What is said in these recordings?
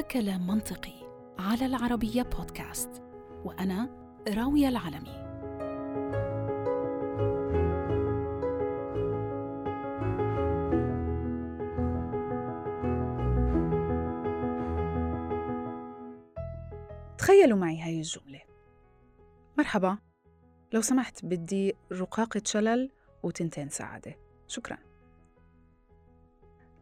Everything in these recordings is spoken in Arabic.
هذا كلام منطقي على العربية بودكاست وأنا راوية العلمي. تخيلوا معي هاي الجملة. مرحبا. لو سمحت بدي رقاقة شلل وتنتين سعادة. شكراً.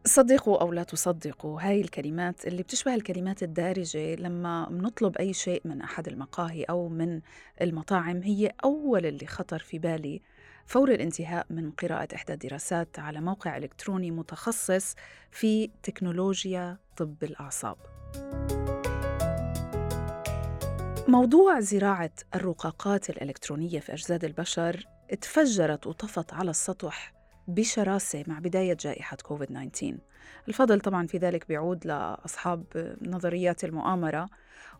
صدقوا أو لا تصدقوا هاي الكلمات اللي بتشبه الكلمات الدارجة لما بنطلب أي شيء من أحد المقاهي أو من المطاعم هي أول اللي خطر في بالي فور الانتهاء من قراءة إحدى الدراسات على موقع إلكتروني متخصص في تكنولوجيا طب الأعصاب. موضوع زراعة الرقاقات الإلكترونية في أجساد البشر تفجرت وطفت على السطح بشراسة مع بداية جائحة كوفيد 19 الفضل طبعا في ذلك بيعود لأصحاب نظريات المؤامرة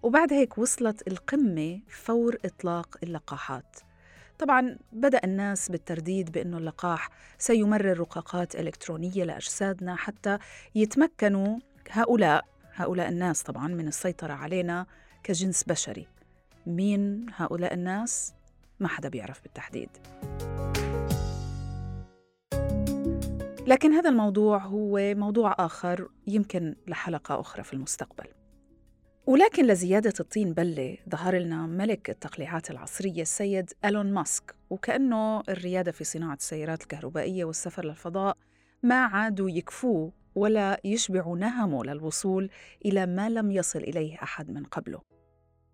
وبعد هيك وصلت القمة فور إطلاق اللقاحات. طبعا بدأ الناس بالترديد بأنه اللقاح سيمرر رقاقات إلكترونية لأجسادنا حتى يتمكنوا هؤلاء هؤلاء الناس طبعا من السيطرة علينا كجنس بشري. مين هؤلاء الناس؟ ما حدا بيعرف بالتحديد. لكن هذا الموضوع هو موضوع آخر يمكن لحلقة أخرى في المستقبل. ولكن لزيادة الطين بلة ظهر لنا ملك التقليعات العصرية السيد ألون ماسك وكأنه الريادة في صناعة السيارات الكهربائية والسفر للفضاء ما عادوا يكفوه ولا يشبعوا نهمه للوصول إلى ما لم يصل إليه أحد من قبله.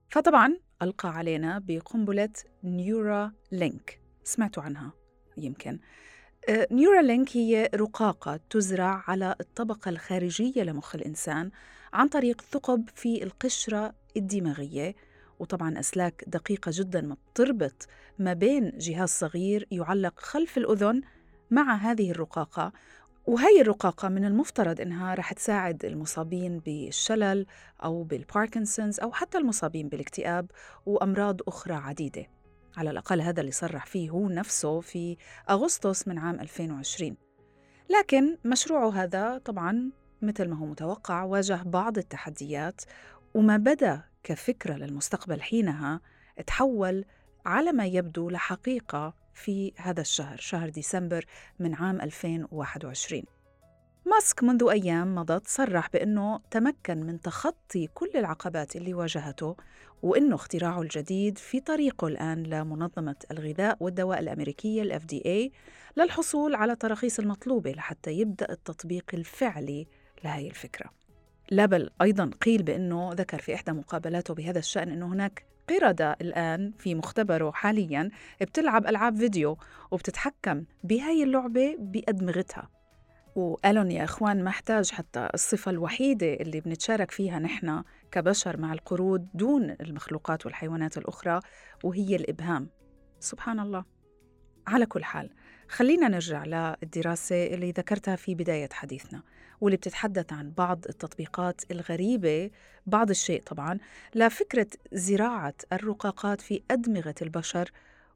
فطبعا ألقى علينا بقنبلة نيورا لينك سمعتوا عنها يمكن. نيورالينك هي رقاقة تزرع على الطبقة الخارجية لمخ الإنسان عن طريق ثقب في القشرة الدماغية. وطبعا أسلاك دقيقة جدا تربط ما بين جهاز صغير يعلق خلف الأذن مع هذه الرقاقة. وهي الرقاقة من المفترض إنها رح تساعد المصابين بالشلل أو بالباركنسونز أو حتى المصابين بالاكتئاب وأمراض أخرى عديدة. على الأقل هذا اللي صرح فيه هو نفسه في أغسطس من عام 2020 لكن مشروعه هذا طبعا مثل ما هو متوقع واجه بعض التحديات وما بدا كفكرة للمستقبل حينها تحول على ما يبدو لحقيقة في هذا الشهر شهر ديسمبر من عام 2021 ماسك منذ أيام مضت صرح بأنه تمكن من تخطي كل العقبات اللي واجهته وأنه اختراعه الجديد في طريقه الآن لمنظمة الغذاء والدواء الأمريكية ال FDA للحصول على التراخيص المطلوبة لحتى يبدأ التطبيق الفعلي لهي الفكرة. لا بل أيضا قيل بأنه ذكر في إحدى مقابلاته بهذا الشأن أنه هناك قردة الآن في مختبره حاليا بتلعب ألعاب فيديو وبتتحكم بهاي اللعبة بأدمغتها. وقالن يا إخوان ما احتاج حتى الصفة الوحيدة اللي بنتشارك فيها نحن كبشر مع القرود دون المخلوقات والحيوانات الأخرى وهي الإبهام. سبحان الله. على كل حال خلينا نرجع للدراسة اللي ذكرتها في بداية حديثنا واللي بتتحدث عن بعض التطبيقات الغريبة بعض الشيء طبعا لفكرة زراعة الرقاقات في أدمغة البشر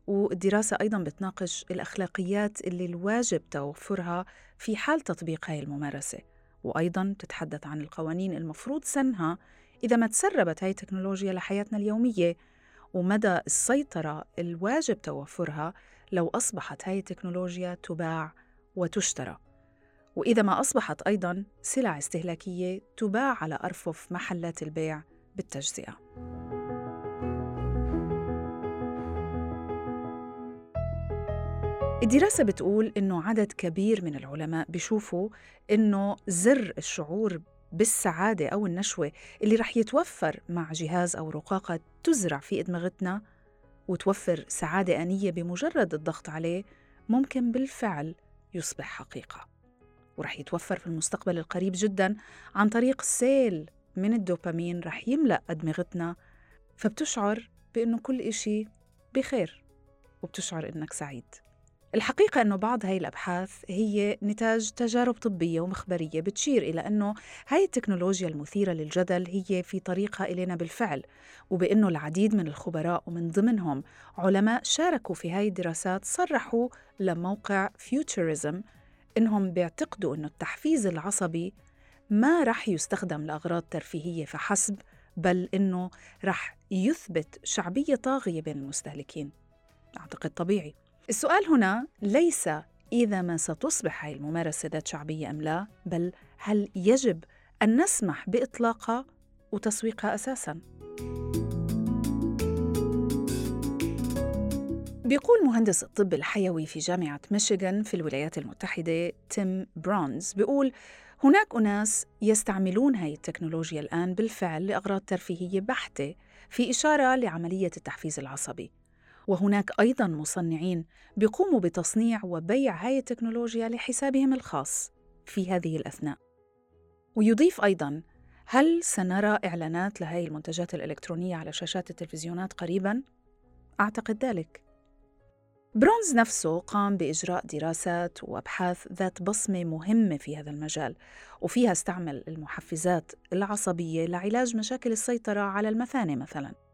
والدراسة أيضا بتناقش الأخلاقيات اللي الواجب توفرها في حال تطبيق هاي الممارسة وأيضا تتحدث عن القوانين المفروض سنها إذا ما تسربت هاي التكنولوجيا لحياتنا اليومية ومدى السيطرة الواجب توفرها لو أصبحت هاي التكنولوجيا تباع وتشترى. وإذا ما أصبحت أيضا سلع استهلاكية تباع على أرفف محلات البيع بالتجزئة. الدراسة بتقول إنه عدد كبير من العلماء بيشوفوا إنه زر الشعور بالسعادة أو النشوة اللي رح يتوفر مع جهاز أو رقاقة تزرع في أدمغتنا وتوفر سعادة آنية بمجرد الضغط عليه ممكن بالفعل يصبح حقيقة. ورح يتوفر في المستقبل القريب جدا عن طريق سيل من الدوبامين رح يملأ أدمغتنا فبتشعر بأنه كل إشي بخير وبتشعر إنك سعيد. الحقيقة أنه بعض هاي الأبحاث هي نتاج تجارب طبية ومخبرية بتشير إلى أنه هاي التكنولوجيا المثيرة للجدل هي في طريقها إلينا بالفعل وبأنه العديد من الخبراء ومن ضمنهم علماء شاركوا في هاي الدراسات صرحوا لموقع فيوتشرزم إنهم بيعتقدوا أنه التحفيز العصبي ما رح يستخدم لأغراض ترفيهية فحسب بل إنه رح يثبت شعبية طاغية بين المستهلكين. أعتقد طبيعي. السؤال هنا ليس إذا ما ستصبح هاي الممارسة ذات شعبية أم لا بل هل يجب أن نسمح بإطلاقها وتسويقها أساساً؟ بيقول مهندس الطب الحيوي في جامعة ميشيغان في الولايات المتحدة تيم برونز بيقول هناك أناس يستعملون هاي التكنولوجيا الآن بالفعل لأغراض ترفيهية بحتة في إشارة لعملية التحفيز العصبي. وهناك أيضا مصنعين بيقوموا بتصنيع وبيع هاي التكنولوجيا لحسابهم الخاص في هذه الأثناء. ويضيف أيضا هل سنرى إعلانات لهذه المنتجات الإلكترونية على شاشات التلفزيونات قريبا؟ أعتقد ذلك. برونز نفسه قام بإجراء دراسات وأبحاث ذات بصمة مهمة في هذا المجال وفيها استعمل المحفزات العصبية لعلاج مشاكل السيطرة على المثانة مثلاً.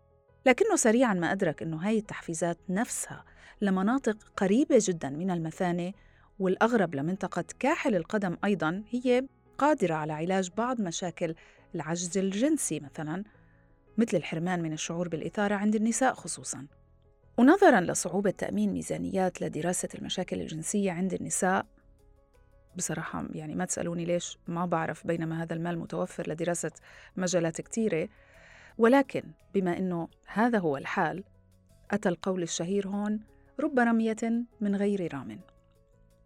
لكنه سريعاً ما أدرك أنه هاي التحفيزات نفسها لمناطق قريبة جداً من المثانة والأغرب لمنطقة كاحل القدم أيضاً هي قادرة على علاج بعض مشاكل العجز الجنسي مثلاً مثل الحرمان من الشعور بالإثارة عند النساء خصوصاً. ونظرا لصعوبة تأمين ميزانيات لدراسة المشاكل الجنسية عند النساء بصراحة يعني ما تسألوني ليش ما بعرف بينما هذا المال متوفر لدراسة مجالات كتيرة. ولكن بما أنه هذا هو الحال أتى القول الشهير هون رب رمية من غير رام.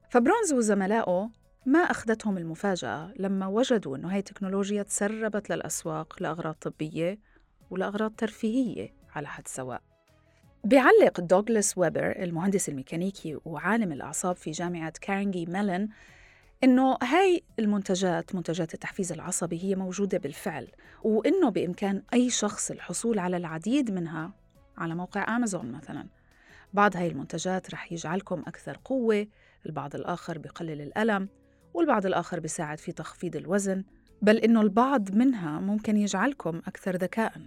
فبرونز وزملائه ما أخذتهم المفاجأة لما وجدوا أنه هاي التكنولوجيا تسربت للأسواق لأغراض طبية ولأغراض ترفيهية على حد سواء. بيعلق دوغلاس ويبر المهندس الميكانيكي وعالم الأعصاب في جامعة كارنجي ميلون إنه هاي المنتجات منتجات التحفيز العصبي هي موجودة بالفعل وإنه بإمكان أي شخص الحصول على العديد منها على موقع أمازون مثلاً. بعض هاي المنتجات رح يجعلكم أكثر قوة البعض الآخر بقلل الألم والبعض الآخر بيساعد في تخفيض الوزن بل إنه البعض منها ممكن يجعلكم أكثر ذكاءً.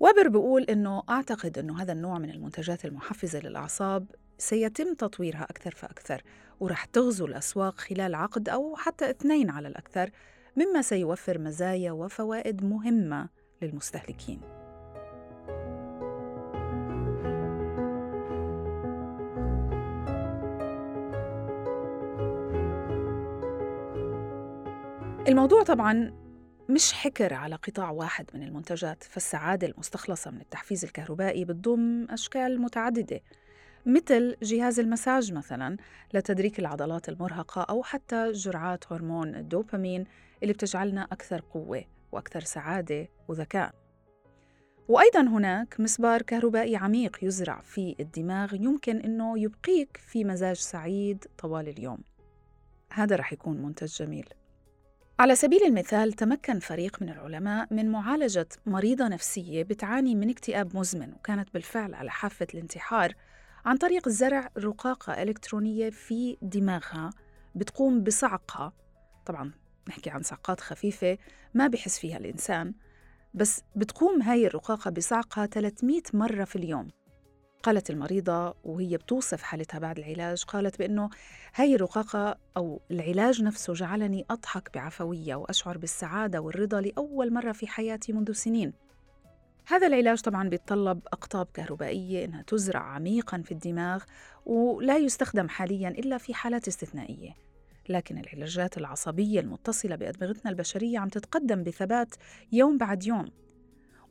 وابر بيقول إنه أعتقد إنه هذا النوع من المنتجات المحفزة للأعصاب سيتم تطويرها أكثر فأكثر ورح تغزو الأسواق خلال عقد أو حتى اثنين على الأكثر مما سيوفر مزايا وفوائد مهمة للمستهلكين. الموضوع طبعا مش حكر على قطاع واحد من المنتجات فالسعادة المستخلصة من التحفيز الكهربائي بتضم أشكال متعددة. مثل جهاز المساج مثلا لتدريك العضلات المرهقة أو حتى جرعات هرمون الدوبامين اللي بتجعلنا أكثر قوة وأكثر سعادة وذكاء. وأيضا هناك مسبار كهربائي عميق يزرع في الدماغ يمكن أنه يبقيك في مزاج سعيد طوال اليوم. هذا رح يكون منتج جميل. على سبيل المثال تمكن فريق من العلماء من معالجة مريضة نفسية بتعاني من اكتئاب مزمن وكانت بالفعل على حافة الانتحار عن طريق زرع رقاقة إلكترونية في دماغها بتقوم بصعقها. طبعا نحكي عن صعقات خفيفة ما بحس فيها الإنسان بس بتقوم هاي الرقاقة بصعقها 300 مرة في اليوم. قالت المريضة وهي بتوصف حالتها بعد العلاج قالت بأنه هاي الرقاقة أو العلاج نفسه جعلني أضحك بعفوية وأشعر بالسعادة والرضا لأول مرة في حياتي منذ سنين. هذا العلاج طبعا بيتطلب أقطاب كهربائية إنها تزرع عميقا في الدماغ ولا يستخدم حاليا إلا في حالات استثنائية. لكن العلاجات العصبية المتصلة بأدمغتنا البشرية عم تتقدم بثبات يوم بعد يوم.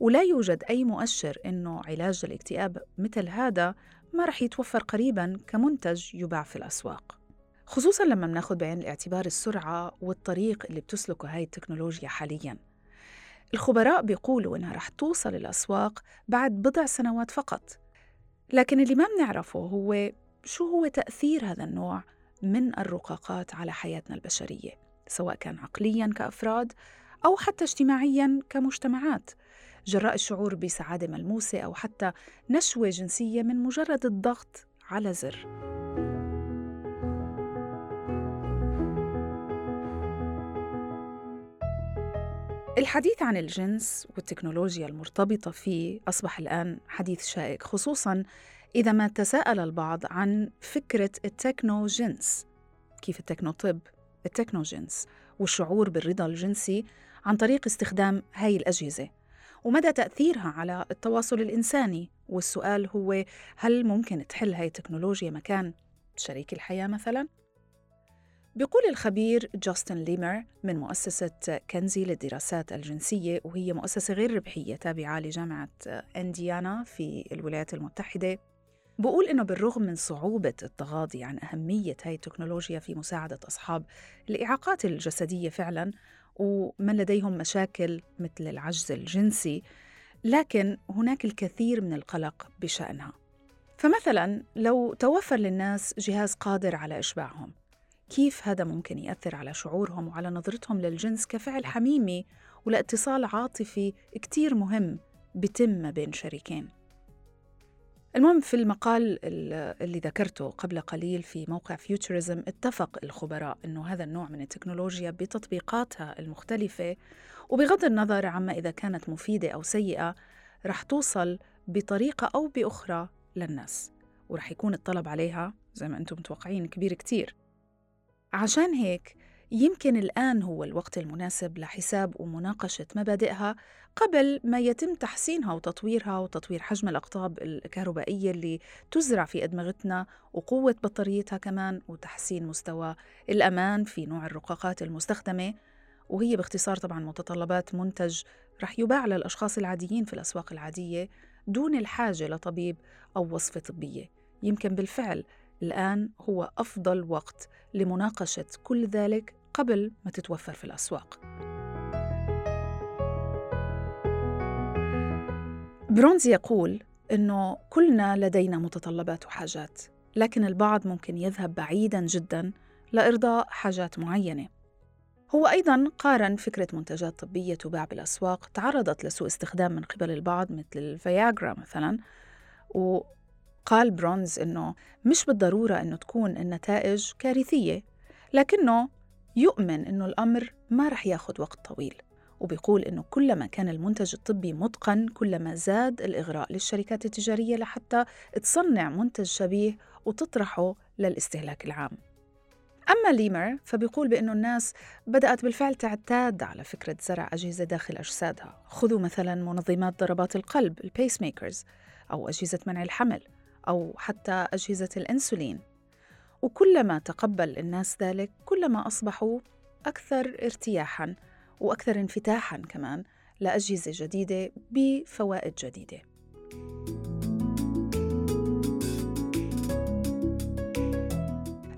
ولا يوجد أي مؤشر إنه علاج الاكتئاب مثل هذا ما رح يتوفر قريبا كمنتج يباع في الأسواق. خصوصا لما بناخد بعين الاعتبار السرعة والطريق اللي بتسلكه هاي التكنولوجيا حاليا. الخبراء بيقولوا إنها رح توصل الأسواق بعد بضع سنوات فقط. لكن اللي ما بنعرفه هو شو هو تأثير هذا النوع من الرقاقات على حياتنا البشرية سواء كان عقليا كأفراد أو حتى اجتماعيا كمجتمعات. جراء الشعور بسعادة ملموسة أو حتى نشوة جنسية من مجرد الضغط على زر. الحديث عن الجنس والتكنولوجيا المرتبطة فيه أصبح الآن حديث شائك خصوصا إذا ما تساءل البعض عن فكرة التكنو جنس. كيف التكنو طب؟ التكنو جنس والشعور بالرضا الجنسي عن طريق استخدام هاي الأجهزة. ومدى تأثيرها على التواصل الإنساني؟ والسؤال هو هل ممكن تحل هاي التكنولوجيا مكان شريك الحياة مثلاً؟ بيقول الخبير جاستن ليمر من مؤسسة كنزي للدراسات الجنسية وهي مؤسسة غير ربحية تابعة لجامعة إنديانا في الولايات المتحدة. بقول إنه بالرغم من صعوبة التغاضي عن أهمية هاي التكنولوجيا في مساعدة أصحاب الإعاقات الجسدية فعلاً ومن لديهم مشاكل مثل العجز الجنسي لكن هناك الكثير من القلق بشأنها. فمثلاً لو توفر للناس جهاز قادر على إشباعهم كيف هذا ممكن يأثر على شعورهم وعلى نظرتهم للجنس كفعل حميمي ولاتصال عاطفي كتير مهم بتم ما بين شريكين. المهم في المقال اللي ذكرته قبل قليل في موقع فيوتشرزم اتفق الخبراء إنه هذا النوع من التكنولوجيا بتطبيقاتها المختلفة وبغض النظر عما إذا كانت مفيدة أو سيئة رح توصل بطريقة أو بأخرى للناس ورح يكون الطلب عليها زي ما أنتم متوقعين كبير كتير. عشان هيك يمكن الآن هو الوقت المناسب لحساب ومناقشة مبادئها قبل ما يتم تحسينها وتطويرها وتطوير حجم الأقطاب الكهربائية اللي تزرع في أدمغتنا وقوة بطاريتها كمان وتحسين مستوى الأمان في نوع الرقاقات المستخدمة. وهي باختصار طبعا متطلبات منتج رح يباع للأشخاص العاديين في الأسواق العادية دون الحاجة لطبيب أو وصفة طبية. يمكن بالفعل الآن هو أفضل وقت لمناقشة كل ذلك قبل ما تتوفر في الأسواق. برونز يقول إنه كلنا لدينا متطلبات وحاجات، لكن البعض ممكن يذهب بعيداً جداً لإرضاء حاجات معينة. هو أيضاً قارن فكرة منتجات طبية تباع بالأسواق تعرضت لسوء استخدام من قبل البعض مثل الفياغرا مثلاً قال برونز إنه مش بالضرورة إنه تكون النتائج كارثية لكنه يؤمن إنه الأمر ما رح ياخد وقت طويل وبيقول إنه كلما كان المنتج الطبي متقن كلما زاد الإغراء للشركات التجارية لحتى تصنع منتج شبيه وتطرحه للاستهلاك العام. أما ليمر فبيقول بأنه الناس بدأت بالفعل تعتاد على فكرة زرع أجهزة داخل أجسادها. خذوا مثلا منظمات ضربات القلب ال pacemakers أو أجهزة منع الحمل. أو حتى أجهزة الأنسولين. وكلما تقبل الناس ذلك كلما أصبحوا أكثر ارتياحاً وأكثر انفتاحاً كمان لأجهزة جديدة بفوائد جديدة.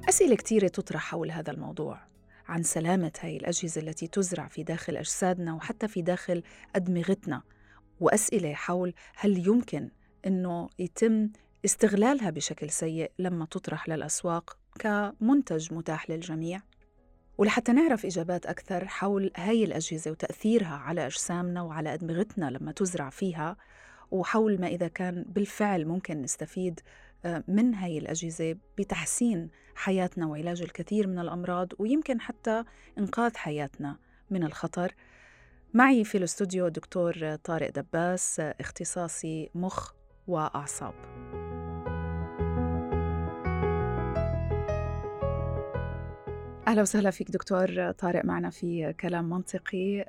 أسئلة كثيرة تطرح حول هذا الموضوع. عن سلامة هاي الأجهزة التي تزرع في داخل أجسادنا وحتى في داخل أدمغتنا. وأسئلة حول هل يمكن أنه يتم استغلالها بشكل سيء لما تطرح للأسواق كمنتج متاح للجميع. ولحتى نعرف إجابات أكثر حول هاي الأجهزة وتأثيرها على أجسامنا وعلى أدمغتنا لما تزرع فيها وحول ما إذا كان بالفعل ممكن نستفيد آه، من هاي الأجهزة بتحسين حياتنا وعلاج الكثير من الأمراض ويمكن حتى إنقاذ حياتنا من الخطر. معي في الاستوديو دكتور طارق دباس اختصاصي مخ وأعصاب. أهلا وسهلا فيك دكتور طارق معنا في كلام منطقي.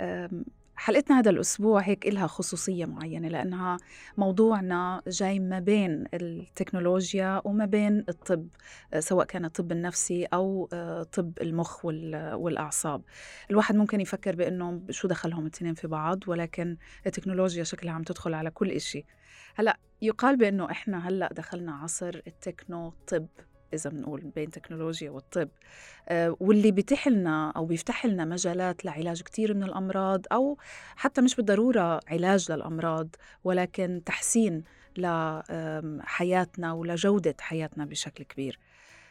حلقتنا هذا الأسبوع هيك إلها خصوصية معينة لأنها موضوعنا جاي ما بين التكنولوجيا وما بين الطب سواء كان الطب النفسي أو آه، طب المخ والأعصاب. الواحد ممكن يفكر بأنه شو دخلهم الاثنين في بعض ولكن التكنولوجيا شكلها عم تدخل على كل إشي. هلأ يقال بأنه إحنا هلأ دخلنا عصر التكنو طب. إذا بنقول بين التكنولوجيا والطب. آه، واللي بيتيح لنا أو بيفتح لنا مجالات لعلاج كثير من الأمراض أو حتى مش بالضرورة علاج للأمراض ولكن تحسين لحياتنا ولجودة حياتنا بشكل كبير.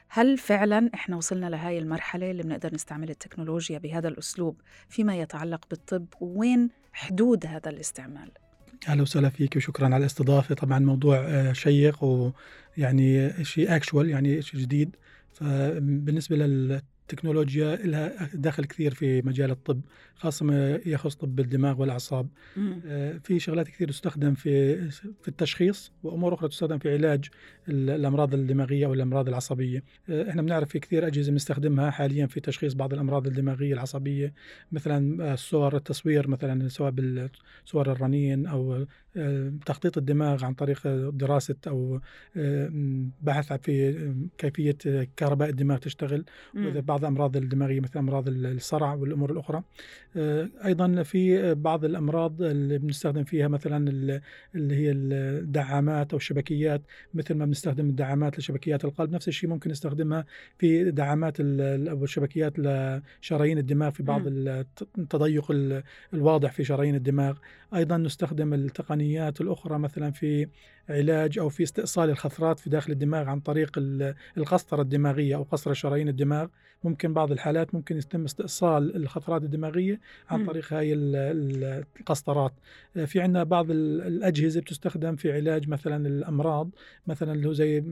هل فعلا إحنا وصلنا لهاي المرحلة اللي بنقدر نستعمل التكنولوجيا بهذا الأسلوب فيما يتعلق بالطب؟ وين حدود هذا الاستعمال؟ أهلا وسهلا فيك وشكرا على الاستضافة. طبعا موضوع آه، شيق ويعني شيء اكشوال يعني شيء جديد. فبالنسبة التكنولوجيا لها دخل كثير في مجال الطب خاصة ما يخص طب الدماغ والأعصاب مم. آه، في شغلات كثير تستخدم في في التشخيص وأمور أخرى تستخدم في علاج ال- الأمراض الدماغية أو الامراض العصبية آه، إحنا بنعرف في كثير أجهزة بنستخدمها حاليا في تشخيص بعض الأمراض الدماغية العصبية مثلا آه، الصور التصوير مثلا سواء بالصور الرنين أو آه، تخطيط الدماغ عن طريق آه، دراسة أو آه، بحث في آه، كيفية آه، كهرباء الدماغ تشتغل. وإذا مم. بعض الأمراض الدماغية مثل أمراض الصرع والأمور الأخرى. آه، أيضا في بعض الأمراض اللي بنستخدم فيها مثلا ال- اللي هي الدعامات أو الشبكيات. مثل ما بنستخدم الدعامات لشبكيات القلب نفس الشيء ممكن نستخدمها في دعامات أو الشبكيات لشرايين الدماغ في بعض التضيق ال- الواضح في شرايين الدماغ. أيضا نستخدم التقنيات الأخرى مثلا في علاج أو في استئصال الخثرات في داخل الدماغ عن طريق ال- القسطرة الدماغية أو قسطرة شرايين الدماغ ممكن بعض الحالات ممكن يتم استئصال الخثرات الدماغية عن. طريق هاي ال- ال- القسطرات آه، في عندنا بعض ال- الأجهزة بتستخدم في علاج مثلا الأمراض مثلا اللي هو زي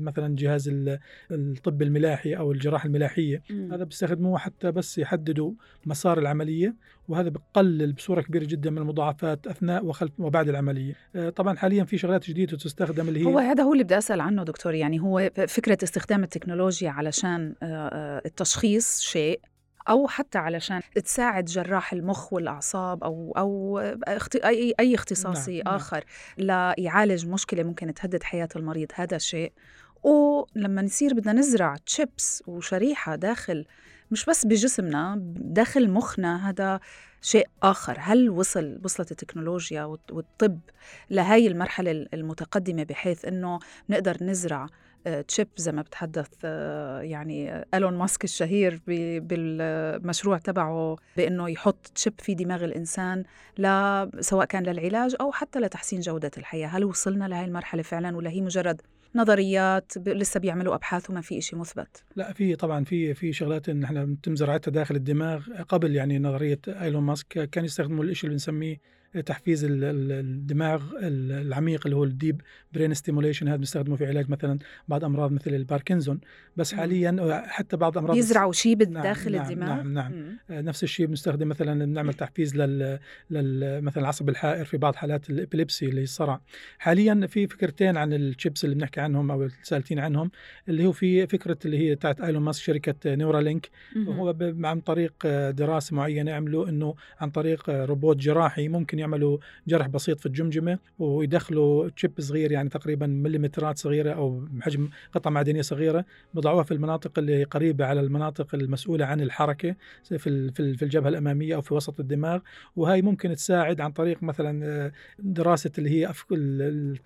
مثلا جهاز ال- الطب الملاحي أو الجراحة الملاحية مم. هذا بيستخدموه حتى بس يحددوا مسار العملية وهذا بقلل بصورة كبيرة جدا من المضاعفات أثناء وخلف وبعد العملية آه، طبعا حاليا في شغلات جديدة تستخدم اللي هي هو هذا هو اللي بدي أسأل عنه دكتور. يعني هو فكرة استخدام التكنولوجيا علشان آه، آه، التشخيص شيء أو حتى علشان تساعد جراح المخ والأعصاب أو أو اخت- أي أي اختصاصي نعم، نعم. آخر ليعالج مشكلة ممكن تهدد حياة المريض. هذا شيء. ولما نصير بدنا نزرع تشيبس وشريحة داخل مش بس بجسمنا داخل مخنا هذا شيء آخر. هل وصل وصلت التكنولوجيا والط- والطب لهي المرحلة المتقدمة بحيث أنه نقدر نزرع آه، تشيب زي ما بتحدث آه، يعني آه، إيلون ماسك الشهير بالمشروع تبعه بإنه يحط تشيب في دماغ الإنسان لا سواء كان للعلاج أو حتى لتحسين جودة الحياة، هل وصلنا لهي المرحلة فعلا ولا هي مجرد نظريات لسه بيعملوا أبحاث وما في شيء مثبت؟ لا في طبعا في في شغلات إن إحنا بنتم زراعتها داخل الدماغ قبل يعني نظرية إيلون ماسك كان يستخدموا الشيء اللي بنسميه تحفيز ال- ال- الدماغ ال- العميق اللي هو ال deep brain stimulation هذا بنستخدمه في علاج مثلا بعض أمراض مثل الباركنسون بس. حاليا حتى بعض أمراض بيزرعوا شيء نعم، بالداخل نعم، الدماغ؟ نعم، نعم. آه، نفس الشيء بنستخدم مثلا بنعمل تحفيز لل, لل مثلا العصب الحائر في بعض حالات ال epilepsy اللي هي الصرع حاليا في فكرتين عن الشيبس اللي بنحكي عنهم أو سألتين عنهم اللي هو في فكرة اللي هي تاعت إيلون ماسك شركة Neuralink. وهو عن طريق آه، دراسة معينة عملوا إنه عن طريق آه، روبوت جراحي ممكن يعملوا جرح بسيط في الجمجمة ويدخلوا chip صغير يعني تقريبا مليمترات صغيرة أو بحجم قطعه معدنية صغيرة بضعوها في المناطق اللي قريبة على المناطق المسؤولة عن الحركة في في ال- في الجبهة الأمامية أو في وسط الدماغ. وهي ممكن تساعد عن طريق مثلا آه، دراسة اللي هي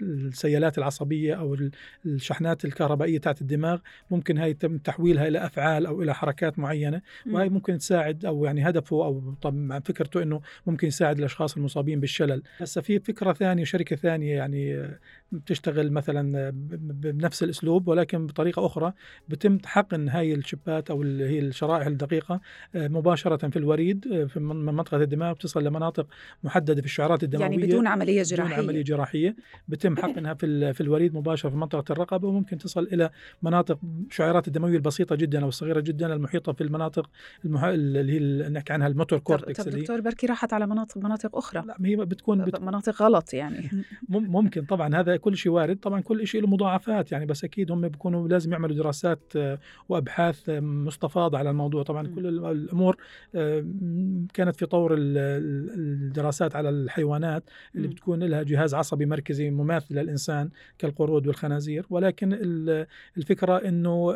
السيالات العصبية أو ال- الشحنات الكهربائية تاعت الدماغ. ممكن هاي يتم تحويلها إلى أفعال أو إلى حركات معينة. وهي مم. ممكن تساعد أو يعني هدفه أو طبعا فكرته إنه ممكن يساعد الأشخاص المصابين بالشلل. هسه في فكرة ثانية شركه ثانية يعني آه، بتشتغل مثلا ب- بنفس الأسلوب ولكن بطريقة أخرى بتم حقن هاي الشبات أو اللي هي الشرائح الدقيقة آه، مباشرة في الوريد آه، في من من منطقة الدماغ بتصل لمناطق محددة في الشعيرات الدموية يعني بدون عملية بدون جراحية. عملية جراحية. بتم حقنها في في الوريد مباشرة في منطقة الرقبة وممكن تصل إلى مناطق شعيرات الدموية البسيطة جدا أو الصغيرة جدا المحيطة في المناطق المح... اللي هي نحكي عنها الموتور طب, كورتكس طب هي دكتور بركي راحت على مناطق مناطق أخرى. لا هي بتكون بت... مناطق غلط يعني. مم- ممكن طبعا هذا كل شيء وارد. طبعا كل شيء له مضاعفات يعني بس أكيد هم بيكونوا لازم يعملوا دراسات آه، وأبحاث آه، مستفاضة على الموضوع. طبعا مم. كل ال- الأمور آه، م- كانت في طور ال- ال- الدراسات على الحيوانات اللي. بتكون لها جهاز عصبي مركزي مماثل للإنسان كالقرود والخنازير. ولكن ال- الفكرة إنه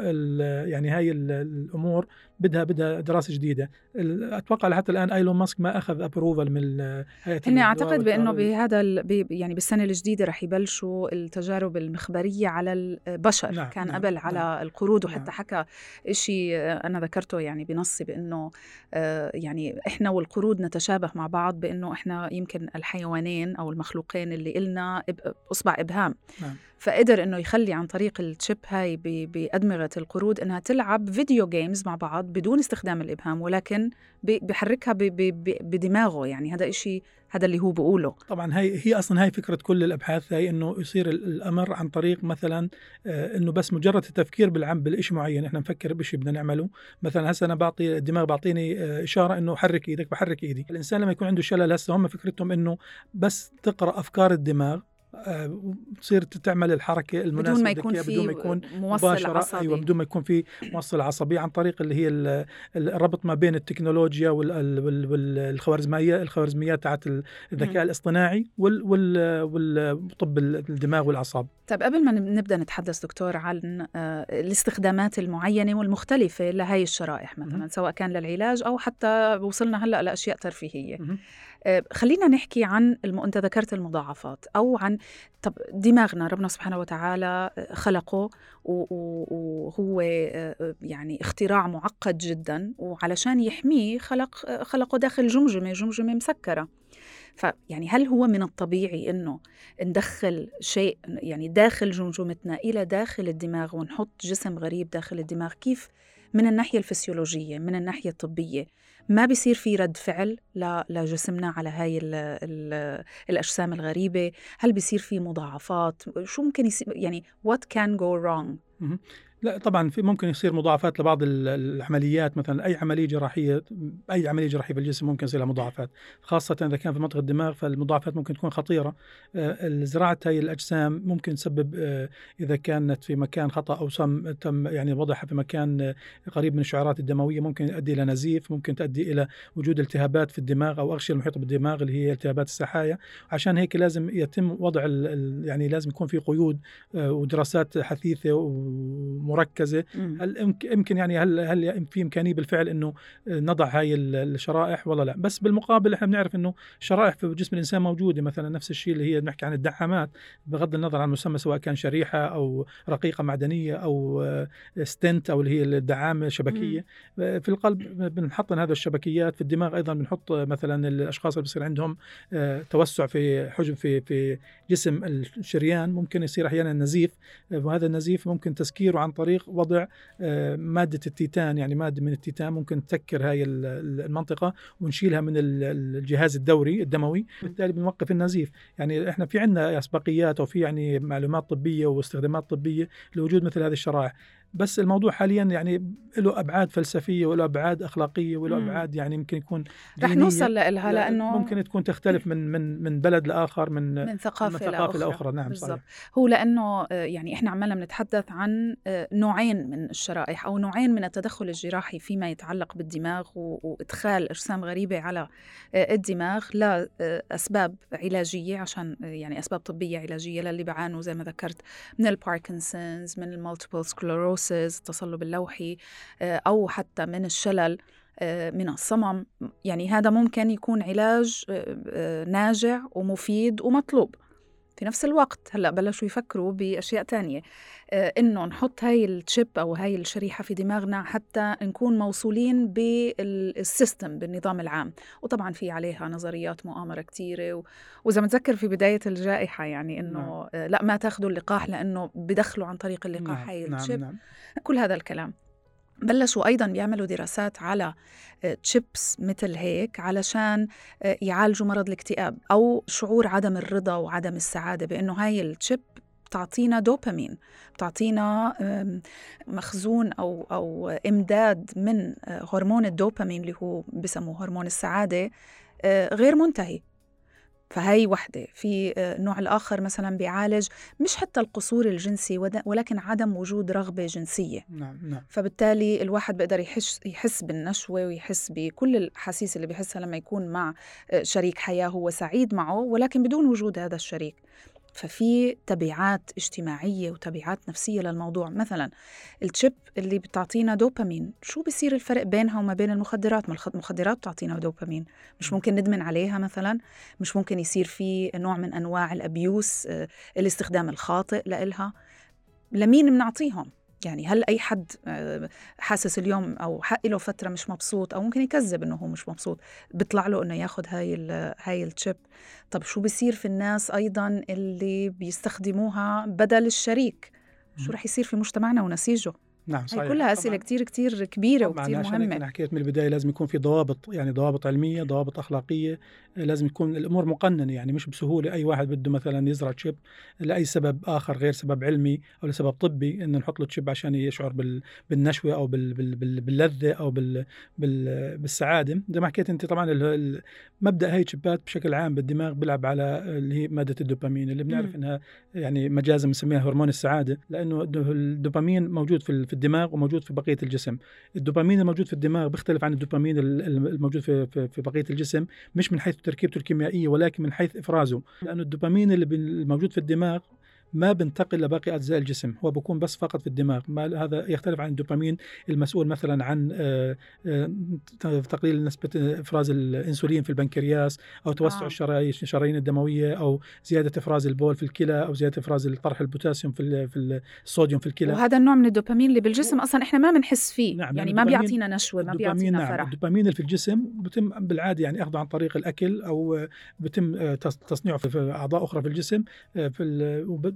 يعني هاي ال- الأمور بدها بدها دراسة جديدة. أتوقع حتى الآن إيلون ماسك ما أخذ ابروفل من هيئه هن أعتقد بإنه. بهذا ال- يعني بالسنة الجديدة رح يبلشوا التجارب المخبرية على البشر نعم، كان نعم، قبل على نعم. القرود وحتى نعم. حكى شيء أنا ذكرته يعني بنصي بإنه آه، يعني إحنا والقرود نتشابه مع بعض بإنه إحنا يمكن الحيوانين أو المخلوقين اللي إلنا إب- أصبع إبهام نعم. فقدر إنه يخلي عن طريق ال chip هاي بأدمغة القرود إنها تلعب video games مع بعض بدون استخدام الإبهام ولكن بحركها بدماغه. يعني هذا إشي هذا اللي هو بقوله. طبعا هي هي أصلا هاي فكرة كل الأبحاث هي إنه يصير الأمر عن طريق مثلا آه، إنه بس مجرد التفكير بالعم بالشيء معين. إحنا نفكر بشيء بدنا نعمله. مثلا هسه أنا بعطي الدماغ بعطيني آه، إشارة إنه حرك إيدك بحرك إيدي. الإنسان لما يكون عنده شلل هسه هم فكرتهم إنه بس تقرأ أفكار الدماغ تصير تعمل الحركة المناسبه بدون ما يكون في بدون ما يكون موصل عصبي أيوه بدون ما يكون في موصل عصبي عن طريق اللي هي الربط ما بين التكنولوجيا والخوارزميه الخوارزميات تاعت الذكاء الاصطناعي والطب الدماغ والأعصاب. طيب قبل ما نبدأ نتحدث دكتور عن آه، الاستخدامات المعينة والمختلفة لهي الشرائح مثلا سواء كان للعلاج أو حتى وصلنا هلأ لأشياء ترفيهية. خلينا نحكي عن الم... أنت ذكرت المضاعفات أو عن طب دماغنا ربنا سبحانه وتعالى آه، خلقه وهو آه، يعني اختراع معقد جدا وعلشان يحميه خلق خلقه داخل جمجمة جمجمة مسكرة. فيعني هل هو من الطبيعي إنه ندخل شيء يعني داخل جمجمتنا إلى داخل الدماغ ونحط جسم غريب داخل الدماغ؟ كيف؟ من الناحية الفسيولوجية من الناحية الطبية. ما بيصير في رد فعل لجسمنا على هاي ال ال الأجسام الغريبة. هل بيصير في مضاعفات؟ شو ممكن يصير يعني what can go wrong لا طبعا في ممكن يصير مضاعفات لبعض العمليات مثلا أي عملية جراحية أي عملية جراحية بالجسم ممكن يصير لها مضاعفات خاصة إذا كان في منطقة الدماغ فالمضاعفات ممكن تكون خطيرة. آه، زراعه هاي الأجسام ممكن تسبب آه، إذا كانت في مكان خطأ أو تم يعني وضعها في مكان آه، قريب من الشعيرات الدموية ممكن يؤدي إلى نزيف ممكن تؤدي إلى وجود التهابات في الدماغ أو أغشية المحيطه بالدماغ اللي هي التهابات السحايا عشان هيك لازم يتم وضع يعني لازم يكون في قيود ودراسات حثيثة مركزة. هل يمكن يعني هل هل في إمكانية بالفعل إنه نضع هاي الشرائح؟ ولا لا. بس بالمقابل إحنا بنعرف إنه شرائح في جسم الإنسان موجودة. مثلا نفس الشيء اللي هي بنحكي عن الدعامات بغض النظر عن المسمى سواء كان شريحة أو رقيقة معدنية أو ستنت أو اللي هي الدعامة شبكيه في القلب بنحط هذه الشبكيات. في الدماغ أيضا بنحط مثلا الأشخاص اللي بصير عندهم آه، توسع في حجم في في جسم الشريان. ممكن يصير أحيانا نزيف وهذا النزيف ممكن تسكيره عن طريق وضع آه، مادة التيتان يعني مادة من التيتان ممكن تسكر هاي المنطقة ونشيلها من الجهاز الدوري الدموي بالتالي بنوقف النزيف. يعني إحنا في عندنا أسبقيات أو في يعني معلومات طبية واستخدامات طبية لوجود مثل هذه الشرائح. بس الموضوع حاليا يعني له أبعاد فلسفية وله أبعاد أخلاقية وله أبعاد يعني يمكن يكون رح نوصل لها لأنه ممكن تكون تختلف من من من بلد لآخر من من ثقافه, من ثقافة لآخرى, لأخرى. نعم بالزبط. صحيح هو لأنه آه، يعني إحنا عمالنا بنتحدث عن آه، نوعين من الشرائح أو نوعين من التدخل الجراحي فيما يتعلق بالدماغ وإدخال أجسام غريبة على آه، الدماغ لاسباب علاجية عشان يعني أسباب طبية علاجية للي بيعانوا زي ما ذكرت من الباركنسونز من ال multiple sclerosis ال neurosis التصلب اللويحي آه، أو حتى من الشلل آه، من الصمم. يعني هذا ممكن يكون علاج آه، ناجع ومفيد ومطلوب. في نفس الوقت هلأ بلشوا يفكروا بأشياء تانية إنه نحط هاي ال chip أو هاي الشريحة في دماغنا حتى نكون موصولين بال system بالنظام العام وطبعا في عليها نظريات مؤامرة كثيره وإذا متذكر في بداية الجائحة يعني إنه نعم. لأ ما تاخذوا اللقاح لأنه بدخلوا عن طريق اللقاح نعم. هاي ال chip نعم. نعم. كل هذا الكلام بلشوا أيضا بيعملوا دراسات على تشيبس آه، مثل هيك علشان آه، يعالجوا مرض الاكتئاب أو شعور عدم الرضا وعدم السعادة بأنه هاي التشيب بتعطينا دوبامين بتعطينا مخزون أو أو إمداد من آه، هرمون الدوبامين اللي هو بسموه هرمون السعادة غير منتهي. فهي وحدة. في النوع آه، الآخر مثلا بيعالج مش حتى القصور الجنسي ولكن عدم وجود رغبة جنسية. نعم نعم. فبالتالي الواحد بيقدر يحس, يحس بالنشوة ويحس بكل الأحاسيس اللي بيحسها لما يكون مع آه، شريك حياة هو سعيد معه ولكن بدون وجود هذا الشريك. ففي تبعات اجتماعية وتبعات نفسية للموضوع. مثلا التشيب اللي بتعطينا دوبامين شو بصير الفرق بينها وما بين المخدرات؟ ما المخدرات بتعطينا دوبامين. مش ممكن ندمن عليها مثلا مش ممكن يصير في نوع من أنواع الأبيوس آه، الاستخدام الخاطئ لإلها. لمين بنعطيهم؟ يعني هل أي حد آه، حاسس اليوم أو حق له فترة مش مبسوط أو ممكن يكذب إنه هو مش مبسوط بيطلع له إنه ياخذ هاي ال هاي الشيب طب شو بصير في الناس أيضا اللي بيستخدموها بدل الشريك؟ شو رح يصير في مجتمعنا ونسيجه؟ نعم صحيح. هي كلها أسئلة كثير كثير كبيرة وكثير مهمة. أنا حكيت من البداية لازم يكون في ضوابط يعني ضوابط علمية ضوابط أخلاقية لازم تكون الأمور مقننة يعني مش بسهولة. أي واحد بده مثلا يزرع تشيب لأي سبب آخر غير سبب علمي أو لسبب طبي إنه نحط له تشيب عشان يشعر بالنشوة أو باللذة أو بالسعادة. زي ما حكيت أنت طبعا مبدأ هي تشيبات بشكل عام بالدماغ بيلعب على اللي هي مادة الدوبامين اللي بنعرف إنها يعني مجازا بنسميها هرمون السعادة لأنه الدوبامين موجود في في الدماغ وموجود في بقية الجسم. الدوبامين الموجود في الدماغ بيختلف عن الدوبامين الموجود في, في, بقية الجسم مش من حيث تركيبته الكيميائيه ولكن من حيث إفرازه. لأنه الدوبامين اللي الموجود في الدماغ ما بنتقل لباقي أجزاء الجسم هو بيكون بس فقط في الدماغ. ما هذا يختلف عن الدوبامين المسؤول مثلا عن آه، آه، تقليل نسبة إفراز الإنسولين في البنكرياس أو توسع آه. الشرايين الدموية أو زيادة إفراز البول في الكلى أو زيادة إفراز طرح البوتاسيوم في في الصوديوم في الكلى. وهذا النوع من الدوبامين اللي بالجسم أصلا إحنا ما بنحس فيه. نعم يعني ما بيعطينا نشوة ما بيعطينا نعم فرح. الدوبامين اللي في الجسم بتم بالعادة يعني أخذه عن طريق الأكل أو بتم تصنيعه في أعضاء أخرى في الجسم في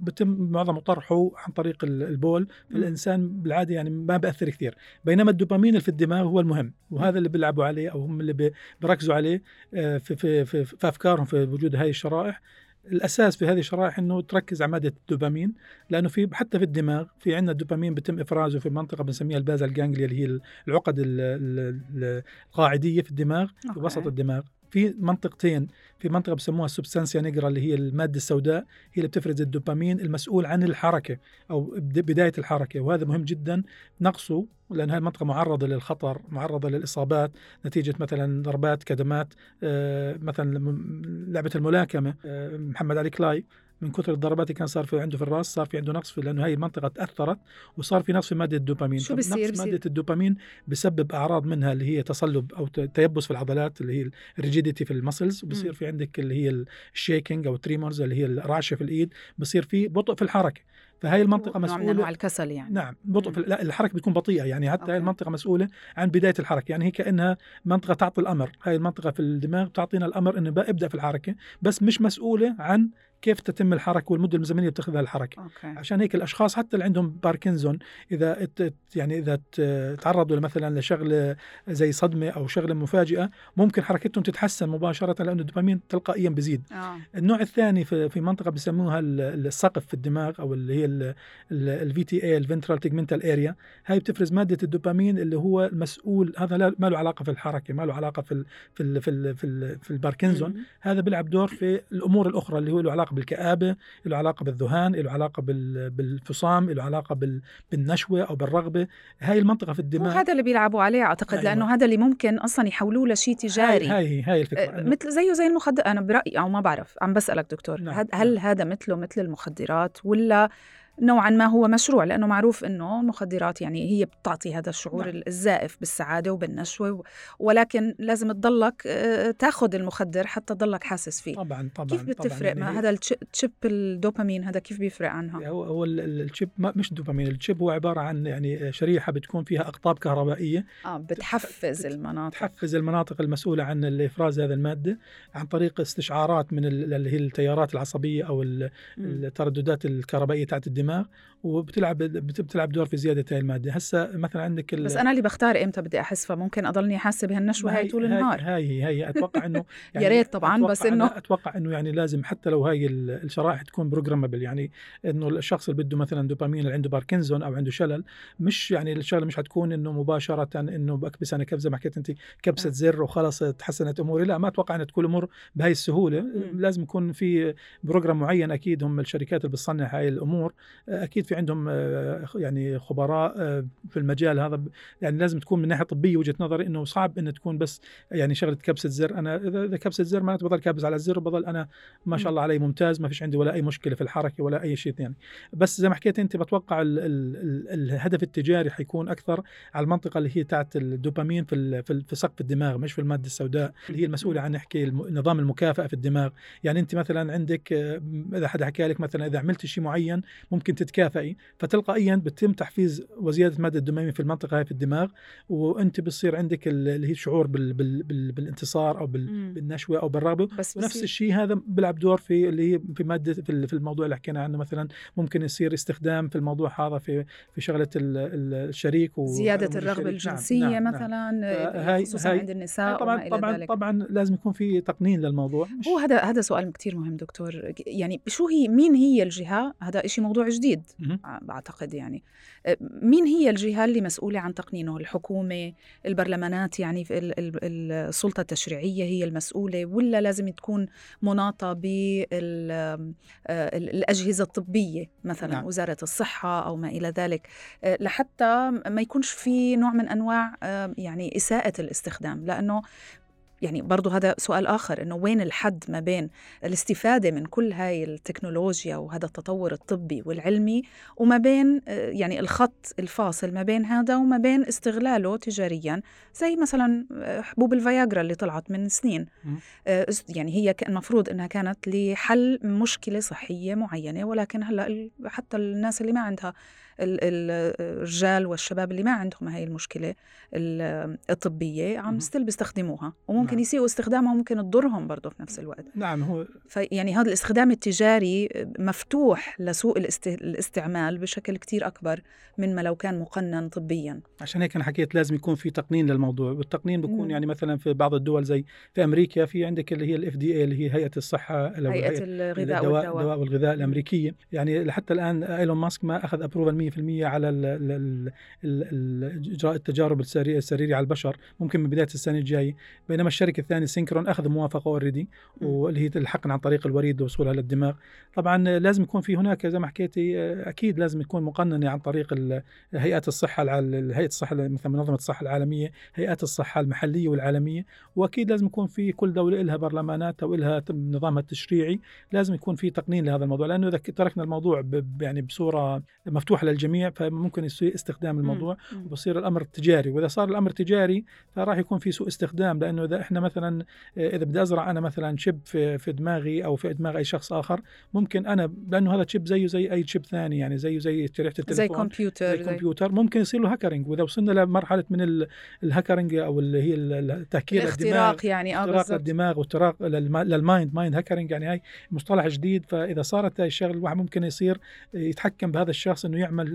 بتم معظم طرحه عن طريق البول. الانسان بالعادة يعني ما بأثر كثير. بينما الدوبامين اللي في الدماغ هو المهم وهذا اللي بيلعبوا عليه أو هم اللي بيركزوا عليه آه، في في في, في أفكارهم في وجود هاي الشرائح. الأساس في هذه الشرائح إنه تركز على مادة الدوبامين لأنه في حتى في الدماغ في عندنا الدوبامين بيتم إفرازه في منطقة بنسميها البازل جانجليا اللي هي العقد القاعدية في الدماغ في وسط الدماغ. في منطقتين في منطقة بسموها السبستانسيا نيجرا اللي هي المادة السوداء هي اللي بتفرز الدوبامين المسؤول عن الحركة أو بداية الحركة وهذا مهم جدا. نقصه لأن هذه المنطقة معرضة للخطر معرضة للإصابات نتيجة مثلا ضربات كدمات آه، مثلا لعبة الملاكمة آه، محمد علي كلاي. من كثر الضربات اللي كان صار في عنده في الرأس صار في عنده نقص في لأنه هاي المنطقة تأثرت وصار في نقص في مادة الدوبامين. شو بصير نقص مادة الدوبامين بسبب أعراض منها اللي هي تصلب أو تيبس في العضلات اللي هي ال rigidity في ال muscles. وبصير في عندك اللي هي ال shaking أو ال tremors اللي هي الرعشه في الإيد. بصير في بطء في الحركة. فهي المنطقة مسؤولة نوع الكسل يعني. نعم بطء في لا الحركة بتكون بطيئة يعني. حتى هاي المنطقة مسؤولة عن بداية الحركة. يعني هي كأنها منطقة تعطي الأمر. هاي المنطقة في الدماغ بتعطينا الأمر إنه ابدأ في الحركة بس مش مسؤولة عن كيف تتم الحركة والمدة الزمنيه اللي بتاخذها الحركه أوكي. عشان هيك الأشخاص حتى اللي عندهم باركنزون إذا يعني إذا تعرضوا مثلا لشغله زي صدمة أو شغلة مفاجئة ممكن حركتهم تتحسن مباشرة لأنه الدوبامين تلقائيا بزيد. آه. النوع الثاني في منطقة بسموها السقف في الدماغ أو اللي هي ال VTA ال ventral tegmental area هاي بتفرز مادة الدوبامين اللي هو المسؤول هذا ما له علاقة في الحركة ما له علاقة في ال في ال في ال في, ال في الباركنزون. هذا بيلعب دور في الأمور الأخرى اللي هو له علاقة بالكآبة له علاقة بالذهان له علاقة بالفصام له علاقة بالنشوة أو بالرغبة هاي المنطقة في الدماغ وهذا اللي بيلعبوا عليه أعتقد أيوة. لأنه هذا اللي ممكن أصلا يحولوه لشيء تجاري هاي هاي, هاي الفكرة أه مثل زيه زي المخدرات أنا برأيي أو ما بعرف عم بسألك دكتور نعم. هل نعم. هذا مثله مثل المخدرات ولا نوعا ما هو مشروع لأنه معروف إنه المخدرات يعني هي بتعطي هذا الشعور نعم. الزائف بالسعادة وبالنشوة ولكن لازم تضلك آه، تاخذ المخدر حتى تضلك حاسس فيه. طبعا طبعا كيف بتفرق طبعاً يعني هذا التشيب الدوبامين؟ هذا كيف بيفرق عنها؟ هو هو التشيب مش دوبامين التشيب هو عبارة عن يعني شريحة بتكون فيها أقطاب كهربائية. آه بتحفز المناطق. تحفز المناطق المسؤولة عن الإفراز هذه المادة عن طريق استشعارات من اللي هي التيارات العصبية أو الترددات الكهربائية تاعت الدماغ. الدماغ وبتلعب بتلعب دور في زيادة هاي المادة. هسه مثلا عندك بس أنا اللي بختار إمتى بدي أحس فممكن أضلني حاسة بهالنشوة هاي طول النهار. هاي هي أتوقع إنه يعني يا ريت طبعا بس إنه أتوقع إنه يعني لازم حتى لو هاي الشرائح تكون programmable يعني إنه الشخص اللي بده مثلا دوبامين اللي عنده باركنزون أو عنده شلل مش يعني الشغله مش حتكون إنه مباشرة إنه بكبس أنا كبسة ما حكيت أنت كبسة زر وخلص تحسنت أموري. لا ما أتوقع ان تكون الأمور بهاي السهولة. لازم يكون في program معين أكيد هم الشركات اللي بتصنع هاي الأمور. أكيد في عندهم آه، يعني خبراء آه، في المجال هذا يعني لازم تكون من ناحية طبية وجهة نظري إنه صعب إنه تكون بس يعني شغلة كبسة زر. أنا إذا كبسة زر معناته بضل كابس على الزر وبضل أنا ما شاء الله علي ممتاز ما فيش عندي ولا أي مشكلة في الحركة ولا أي شيء ثاني. بس زي ما حكيت أنت بتوقع ال ال ال الهدف التجاري حيكون أكثر على المنطقة اللي هي تاعت الدوبامين في في سقف الدماغ مش في المادة السوداء اللي هي المسؤولة عن نحكي نظام المكافأة في الدماغ. يعني أنت مثلا عندك آه، إذا حدا حكى لك مثلا إذا عملت شيء معين ممكن ممكن تتكافئي فتلقائيا بتم تحفيز وزيادة مادة الدوبامين في المنطقة هاي في الدماغ وأنت بصير عندك اللي هي شعور بال بال بال بالانتصار أو بال بالنشوة أو بالرغبه بس ونفس الشيء هذا بيلعب دور في اللي هي في مادة في الموضوع اللي حكينا عنه مثلا ممكن يصير استخدام في الموضوع هذا في في شغلة الشريك زيادة الرغبة الجنسية نعم نعم. مثلا نعم. خصوصا عند النساء طبعا طبعا ذلك. طبعا لازم يكون في تقنين للموضوع هو هذا هذا سؤال كثير مهم دكتور. يعني شو هي مين هي الجهة؟ هذا شيء موضوع جديد بعتقد يعني. مين هي الجهة اللي مسؤولة عن تقنينه؟ الحكومة البرلمانات؟ يعني السلطة التشريعية هي المسؤولة ولا لازم تكون مناطة بالاجهزه الطبية مثلا نعم. وزارة الصحة أو ما إلى ذلك؟ لحتى ما يكونش في نوع من أنواع يعني إساءة الاستخدام لأنه يعني برضو هذا سؤال آخر إنه وين الحد ما بين الاستفادة من كل هاي التكنولوجيا وهذا التطور الطبي والعلمي وما بين يعني الخط الفاصل ما بين هذا وما بين استغلاله تجاريا؟ زي مثلا حبوب الفياجرا اللي طلعت من سنين. يعني هي المفروض إنها كانت لحل مشكلة صحية معينة ولكن هلأ حتى الناس اللي ما عندها الرجال والشباب اللي ما عندهم هاي المشكلة الطبية عم still بيستخدموها وممكن نعم. يسيئوا استخدامها وممكن تضرهم برضه في نفس الوقت. نعم هو يعني هذا الاستخدام التجاري مفتوح لسوء الاستعمال بشكل كتير أكبر من ما لو كان مقنن طبيا. عشان هيك أنا حكيت لازم يكون في تقنين للموضوع والتقنين بيكون. يعني مثلا في بعض الدول زي في أمريكا في عندك اللي هي ال FDA اللي هي هيئة الصحة هيئة الغذاء والدواء. الدواء والغذاء الأمريكية. يعني لحتى الآن إيلون ماسك ما أخذ approval 100% على إجراء التجارب السريري على البشر. ممكن من بداية السنة الجاية. بينما الشركة الثانية Synchron أخذ موافقة already واللي هي الحقن عن طريق الوريد ووصولها للدماغ. طبعا لازم يكون في هناك زي ما حكيتي أكيد لازم يكون مقننة عن طريق هيئات الصحة هيئة الصحة مثل منظمة الصحة العالمية هيئات الصحة المحلية والعالمية. وأكيد لازم يكون في كل دولة لها برلمانات أو لها نظامها التشريعي. لازم يكون في تقنين لهذا الموضوع لأنه إذا تركنا الموضوع يعني بصورة مفتوحة للجميع فممكن يصير استخدام الموضوع وبصير الأمر تجاري. وإذا صار الأمر تجاري فراح يكون في سوء استخدام لأنه إذا إحنا مثلا إذا بدي أزرع أنا مثلا chip في, في دماغي أو في دماغ أي شخص آخر ممكن أنا لأنه هذا chip زيه زي أي chip ثاني يعني زيه زي شريحه التليفون زي كمبيوتر زي كمبيوتر ممكن يصير له hacking وإذا وصلنا لمرحلة من ال hacking أو اللي هي التهكير الاختراق يعني آه اختراق الدماغ واختراق لل mind mind hacking يعني هاي مصطلح جديد. فإذا صارت هاي الشغلة الواحد ممكن يصير يتحكم بهذا الشخص إنه يعمل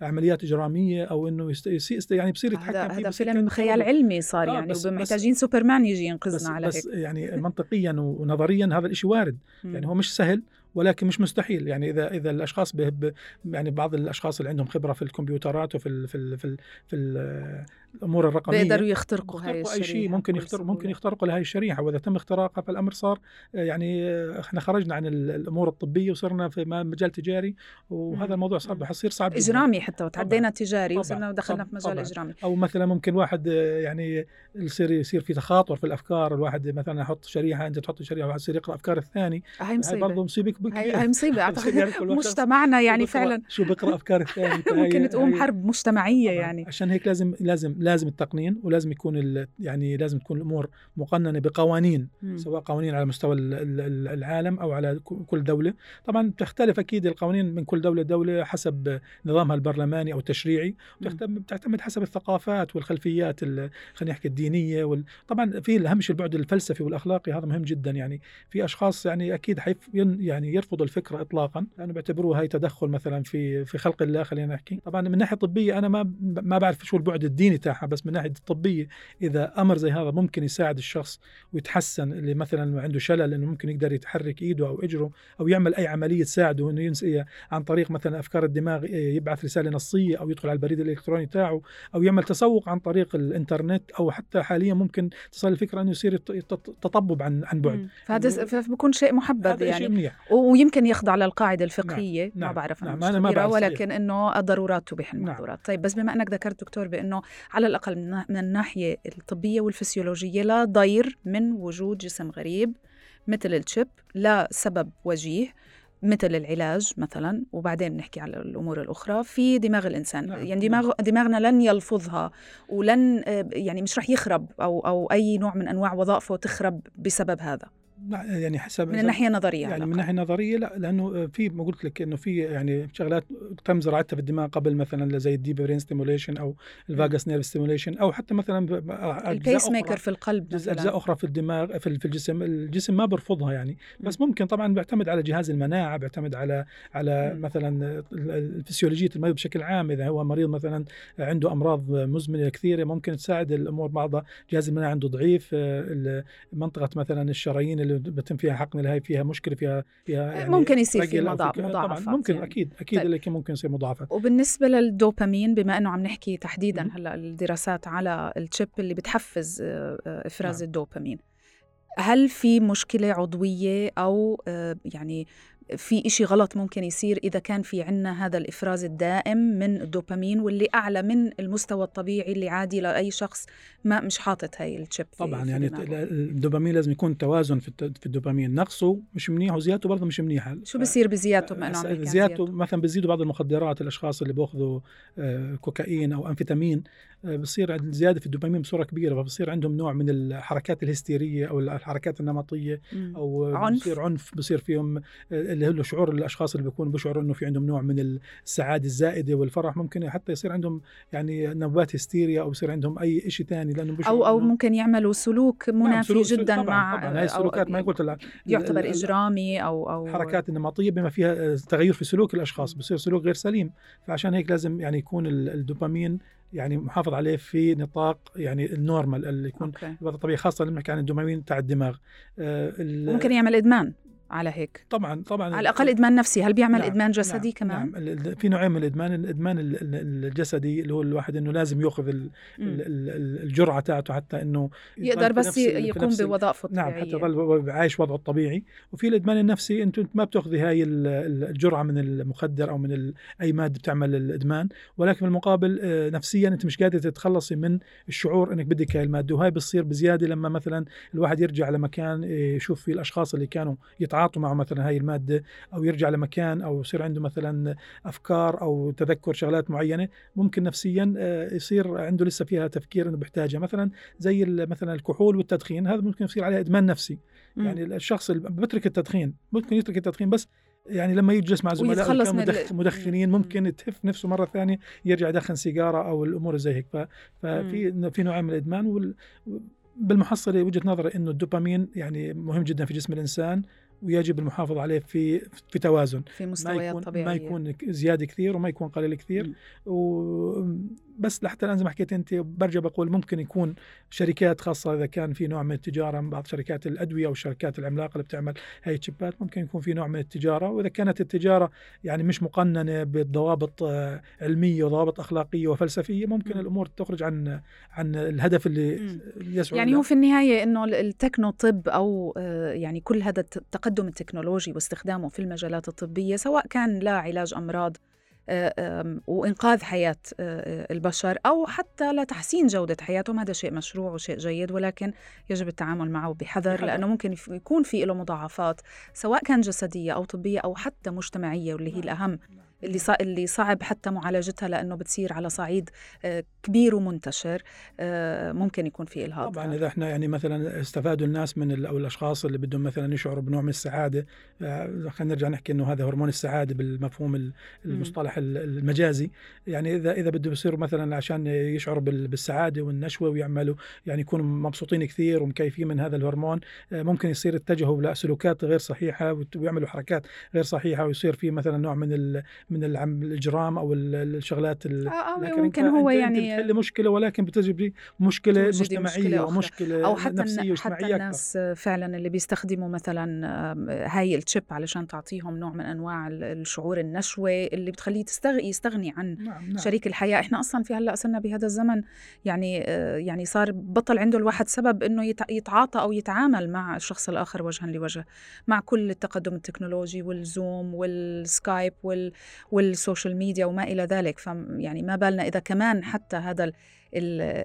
عمليات إجرامية أو إنه يست... يعني بصير يتحكم هذا فيلم خيال علمي صار آه يعني ومحتاجين سوبرمان يجي ينقذنا على بس هيك. يعني منطقيا ونظريا هذا الشيء وارد. يعني هو مش سهل. ولكن مش مستحيل. يعني إذا إذا الأشخاص ب يعني بعض الأشخاص اللي عندهم خبرة في الكمبيوترات وفي ال في ال في, ال في ال الأمور الرقمية بيقدروا يخترقوا هاي أي شيء ممكن يخترق ممكن يخترقوا لهي الشريحة. وإذا تم اختراقها فالأمر صار يعني إحنا خرجنا عن الأمور الطبية وصرنا في مجال تجاري. وهذا الموضوع صار بحصير صعب إجرامي حتى وتعدينا تجاري وصرنا ودخلنا في مجال إجرامي. أو مثلا ممكن واحد يعني يصير يصير في تخاطر في الأفكار. الواحد مثلا يحط شريحة أنت تحط شريحة واحد يصير يقرأ أفكار الثاني. هاي برضه مصيبة هاي مصيبة. أعتقد مجتمعنا يعني فعلا شو بقرأ أفكار الثاني. ممكن تقوم حرب مجتمعية يعني. عشان هيك لازم لازم لازم التقنين ولازم يكون يعني لازم تكون الأمور مقننة بقوانين م. سواء قوانين على مستوى العالم أو على كل دولة. طبعا تختلف أكيد القوانين من كل دولة لدولة حسب نظامها البرلماني أو التشريعي بتعتمد حسب الثقافات والخلفيات خلينا نحكي الدينية وال... طبعا في اهم شيء البعد الفلسفي والأخلاقي هذا مهم جدا يعني. في أشخاص يعني أكيد حيف يعني يرفضوا الفكرة اطلاقا. لأنه بيعتبروها هي تدخل مثلا في في خلق الله خلينا نحكي. طبعا من ناحية طبية أنا ما ما بعرف شو البعد الديني تاعها بس من ناحية الطبيه إذا أمر زي هذا ممكن يساعد الشخص ويتحسن اللي مثلا عنده شلل إنه ممكن يقدر يتحرك إيده أو إجره أو يعمل أي عملية تساعده إنه ينسى عن طريق مثلا أفكار الدماغ يبعث رسالة نصية أو يدخل على البريد الإلكتروني تاعه أو يعمل تسوق عن طريق الإنترنت أو حتى حاليا ممكن تصل الفكرة إنه يصير تطبب عن عن بعد. فهذا فبكون شيء محبب يعني شيء منيح. ويمكن يخضع للقاعدة الفقهية نعم. ما نعم. بعرف نعم. أنا ما بعرف ولكن إنه الضرورات تبيح المحظورات نعم. طيب بس بما أنك ذكرت دكتور بأنه على الأقل من الناحية الطبية والفسيولوجية لا ضير من وجود جسم غريب مثل الشيب لا سبب وجيه مثل العلاج مثلا وبعدين نحكي على الأمور الأخرى في دماغ الإنسان نعم. يعني دماغ دماغنا لن يلفظها ولن يعني مش رح يخرب أو أو أي نوع من أنواع وظائفه تخرب بسبب هذا يعني حسب من الناحيه النظريه يعني من الناحيه النظريه لا لأنه في ما قلت لك إنه في يعني شغلات تم زراعتها في الدماغ قبل مثلا زي ال deep brain stimulation أو ال vagus nerve stimulation أو حتى مثلا ال pacemaker في القلب مثلا. أجزاء أخرى في الدماغ في الجسم. الجسم ما بيرفضها يعني. بس ممكن طبعا بيعتمد على جهاز المناعة بيعتمد على على مثلا الفسيولوجية المريض بشكل عام. إذا هو مريض مثلا عنده أمراض مزمنة كثيرة ممكن تساعد الأمور بعضها. جهاز المناعة عنده ضعيف منطقة مثلا الشرايين اللي بتم فيها حقن هاي فيها مشكلة فيها فيها يعني ممكن يصير في مضاعفات ممكن يعني. أكيد أكيد طيب. لكن ممكن يصير مضاعفات وبالنسبة للدوبامين بما إنه عم نحكي تحديدا هلأ الدراسات على ال chip اللي بتحفز آه، آه، إفراز نعم. الدوبامين هل في مشكلة عضوية أو آه، يعني في إشي غلط ممكن يصير إذا كان في عنا هذا الإفراز الدائم من الدوبامين واللي أعلى من المستوى الطبيعي اللي عادي لأي شخص ما مش حاطط هاي ال chip طبعا يعني الدوبامين لازم يكون توازن في الدوبامين. نقصه مش منيح وزيادته برضه مش منيحه شو بصير بزيادته بما انه زيادته مثلا بيزيدوا بعض المخدرات الأشخاص اللي بيأخذوا آه، كوكايين أو امفيتامين آه، بصير زيادة في الدوبامين بصورة كبيرة فبصير عندهم نوع من الحركات الهستيرية أو الحركات النمطية أو عنف. بصير عنف بصير فيهم آه، اللي هو شعور الأشخاص اللي بيكونوا بيشعروا إنه في عندهم نوع من السعادة الزائدة والفرح ممكن حتى يصير عندهم يعني نوبات هستيريا أو يصير عندهم أي شيء ثاني لأنه أو أو ممكن يعملوا سلوك نعم، منافي سلوك جدا طبعًا مع طبعا. هاي السلوكات ما قلت يعتبر إجرامي أو أو حركات النمطيه بما فيها تغير في سلوك الأشخاص بصير سلوك غير سليم. فعشان هيك لازم يعني يكون الدوبامين يعني محافظ عليه في نطاق يعني النورمال اللي يكون الوضع الطبيعي خاصة لما كان الدوبامين تاع الدماغ. آه ممكن يعمل إدمان. على هيك. طبعا طبعا. على الأقل إدمان نفسي. هل بيعمل نعم إدمان جسدي نعم كمان؟ نعم. في نوعين من الإدمان. الإدمان الجسدي اللي هو الواحد إنه لازم يأخذ الجرعة تاعته حتى إنه يقدر بس يقوم بوظائفه الطبيعيه نعم حتى يضل عايش وضعه الطبيعي. وفي الإدمان النفسي أنت ما بتأخذي هاي الجرعة من المخدر أو من أي مادة بتعمل الإدمان. ولكن في المقابل آه، نفسيا أنت مش قادره تتخلصي من الشعور إنك بدك هاي المادة. وهاي بتصير بزيادة لما مثلا الواحد يرجع لمكان آه، يشوف فيه الأشخاص اللي كانوا يتعاطوا يتعاطوا معه مثلا هاي المادة أو يرجع لمكان أو يصير عنده مثلا أفكار أو تذكر شغلات معينة. ممكن نفسيا آه، يصير عنده لسه فيها تفكير إنه بيحتاجها. مثلا زي مثلا الكحول والتدخين هذا ممكن يصير عليه إدمان نفسي. م. يعني الشخص اللي بترك التدخين ممكن يترك التدخين بس يعني لما يجلس مع زملاء مدخ مدخنين ممكن تهف نفسه مرة ثانية يرجع يدخن سيجارة أو الأمور زي هيك. ففي في نوعين من الإدمان وال بالمحصلة وجهة نظري إنه الدوبامين يعني مهم جدا في جسم الإنسان. ويجب المحافظة عليه في في توازن. في مستويات طبيعية ما يكون زيادة كثير وما يكون قليل كثير. بس لحتى الآن زي ما حكيت أنت برجع بقول ممكن يكون شركات خاصة إذا كان في نوع من التجارة من بعض شركات الأدوية أو الشركات العملاقة اللي بتعمل هاي الشيبات ممكن يكون في نوع من التجارة. وإذا كانت التجارة يعني مش مقننة بضوابط آه، علمية وضوابط أخلاقية وفلسفية ممكن. الأمور تخرج عن عن الهدف اللي يسعى يعني هو في النهاية إنه التكنو طب أو آه، يعني كل هذا التقدم التكنولوجي واستخدامه في المجالات الطبية سواء كان لعلاج أمراض وإنقاذ حياة آه، البشر أو حتى لتحسين جودة حياتهم. هذا شيء مشروع وشيء جيد ولكن يجب التعامل معه بحذر لأنه ممكن يكون في له مضاعفات سواء كان جسدية أو طبية أو حتى مجتمعية واللي هي نعم. الأهم. اللي اللي صعب حتى معالجتها لأنه بتصير على صعيد آه، كبير ومنتشر آه، ممكن يكون في الهاب طبعا إذا إحنا يعني مثلا استفادوا الناس من أو الأشخاص اللي بدهم مثلا يشعروا بنوع من السعادة آه، خلينا نرجع نحكي إنه هذا هرمون السعادة بالمفهوم المصطلح المجازي. يعني إذا إذا بده يصيروا مثلا عشان يشعروا بالسعادة والنشوة ويعملوا يعني يكونوا مبسوطين كثير ومكيفين من هذا الهرمون ممكن يصير اتجهوا لسلوكات غير صحيحة ويعملوا حركات غير صحيحة ويصير في مثلا نوع من من الإجرام أو الشغلات آه آه ممكن هو يعني بتحل مشكلة ولكن بتجيب مشكلة مجتمعيه مشكلة ومشكله أو حتى نفسية حتى الناس أكثر. فعلا اللي بيستخدموا مثلا هاي الشيب علشان تعطيهم نوع من أنواع الشعور النشوة اللي بتخليه تستغ... يستغني عن نعم نعم. شريك الحياة إحنا أصلا في هلأ صرنا بهذا الزمن يعني آه، يعني صار بطل عنده الواحد سبب إنه يتعاطى أو يتعامل مع الشخص الآخر وجها لوجه مع كل التقدم التكنولوجي والزوم والسكايب وال وال social media وما إلى ذلك. فيعني ما بالنا إذا كمان حتى هذا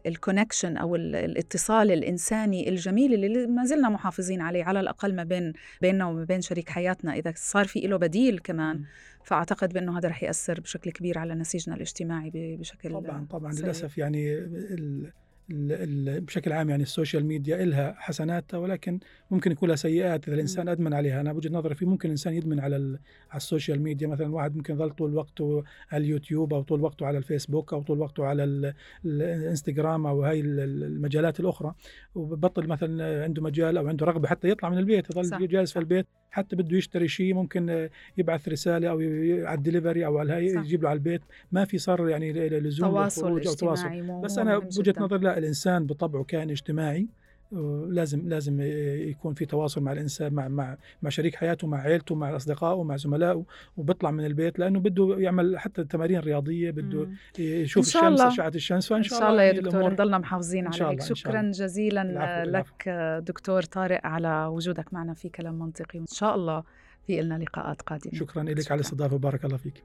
ال connection أو الاتصال الإنساني الجميل اللي ما زلنا محافظين عليه على الأقل ما بين بيننا وما بين شريك حياتنا. إذا صار في له بديل كمان فأعتقد بأنه هذا رح يأثر بشكل كبير على نسيجنا الاجتماعي بشكل طبعا طبعا. للأسف. يعني ال- بشكل عام يعني ال social media إلها حسناتها ولكن ممكن يكون لها سيئات إذا الإنسان مم. أدمن عليها أنا بوجهة نظري في ممكن الإنسان يدمن على على ال social media مثلا واحد ممكن يظل طول وقته على اليوتيوب أو طول وقته على الفيسبوك أو طول وقته على ال- ال- الإنستغرام أو هاي ال- ال- المجالات الأخرى وبطل مثلا عنده مجال أو عنده رغبة حتى يطلع من البيت يظل جالس. في البيت حتى بده يشتري شيء ممكن يبعث رسالة أو على الدليفري أو على. يجيب له على البيت ما في صار يعني لزوم تواصل تواصل اجتماعي مو بس أنا بوجهة. نظري لا الإنسان بطبعه كائن اجتماعي لازم لازم يكون في تواصل مع الإنسان مع مع مع شريك حياته مع عائلته مع أصدقائه مع زملائه وبيطلع من البيت لأنه بده يعمل حتى تمارين رياضية بده. يشوف إن شاء الشمس. أشعة الشمس فإن إن شاء, شاء الله يا دكتور نضلنا محافظين إن شاء عليك إن شكرا الله. جزيلا العفو، العفو. لك دكتور طارق على وجودك معنا في كلام منطقي وإن شاء الله في لنا لقاءات قادمة شكرا لك. على الاستضافة بارك الله فيك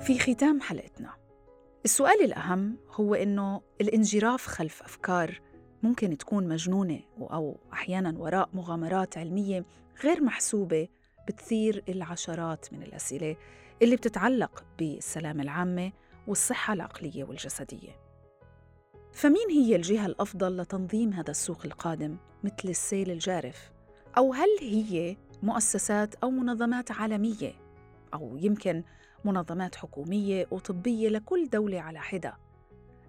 في ختام حلقتنا. السؤال الأهم هو إنه الانجراف خلف أفكار ممكن تكون مجنونة أو أحياناً وراء مغامرات علمية غير محسوبة بتثير العشرات من الأسئلة اللي بتتعلق بالسلامة العامة والصحة العقلية والجسدية. فمين هي الجهة الأفضل لتنظيم هذا السوق القادم مثل السيل الجارف؟ أو هل هي مؤسسات أو منظمات عالمية؟ أو يمكن منظمات حكومية وطبية لكل دولة على حدة.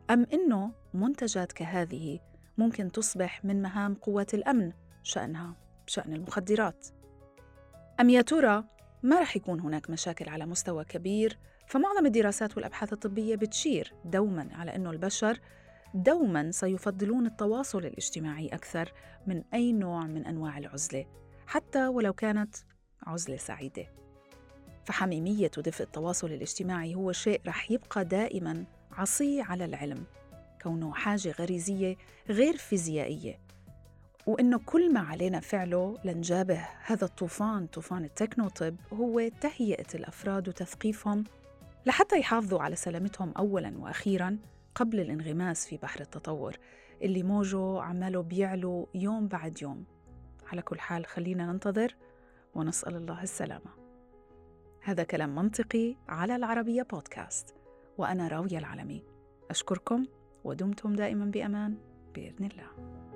أم إنه منتجات كهذه ممكن تصبح من مهام قوات الأمن شأنها شأن المخدرات؟ أم يا ترى ما رح يكون هناك مشاكل على مستوى كبير؟ فمعظم الدراسات والأبحاث الطبية بتشير دوما على أنه البشر دوما سيفضلون التواصل الاجتماعي أكثر من أي نوع من أنواع العزلة حتى ولو كانت عزلة سعيدة. فحميمية ودفء التواصل الاجتماعي هو شيء رح يبقى دائما عصي على العلم كونه حاجة غريزية غير فيزيائية. وإنه كل ما علينا فعله لنجابه هذا الطوفان طوفان التكنوطب هو تهيئة الأفراد وتثقيفهم لحتى يحافظوا على سلامتهم أولاً وأخيراً قبل الانغماس في بحر التطور اللي موجه عماله بيعلو يوم بعد يوم. على كل حال خلينا ننتظر ونسأل الله السلامة. هذا كلام منطقي على العربية بودكاست وأنا راوية العلمي. أشكركم ودمتم دائما بأمان بإذن الله.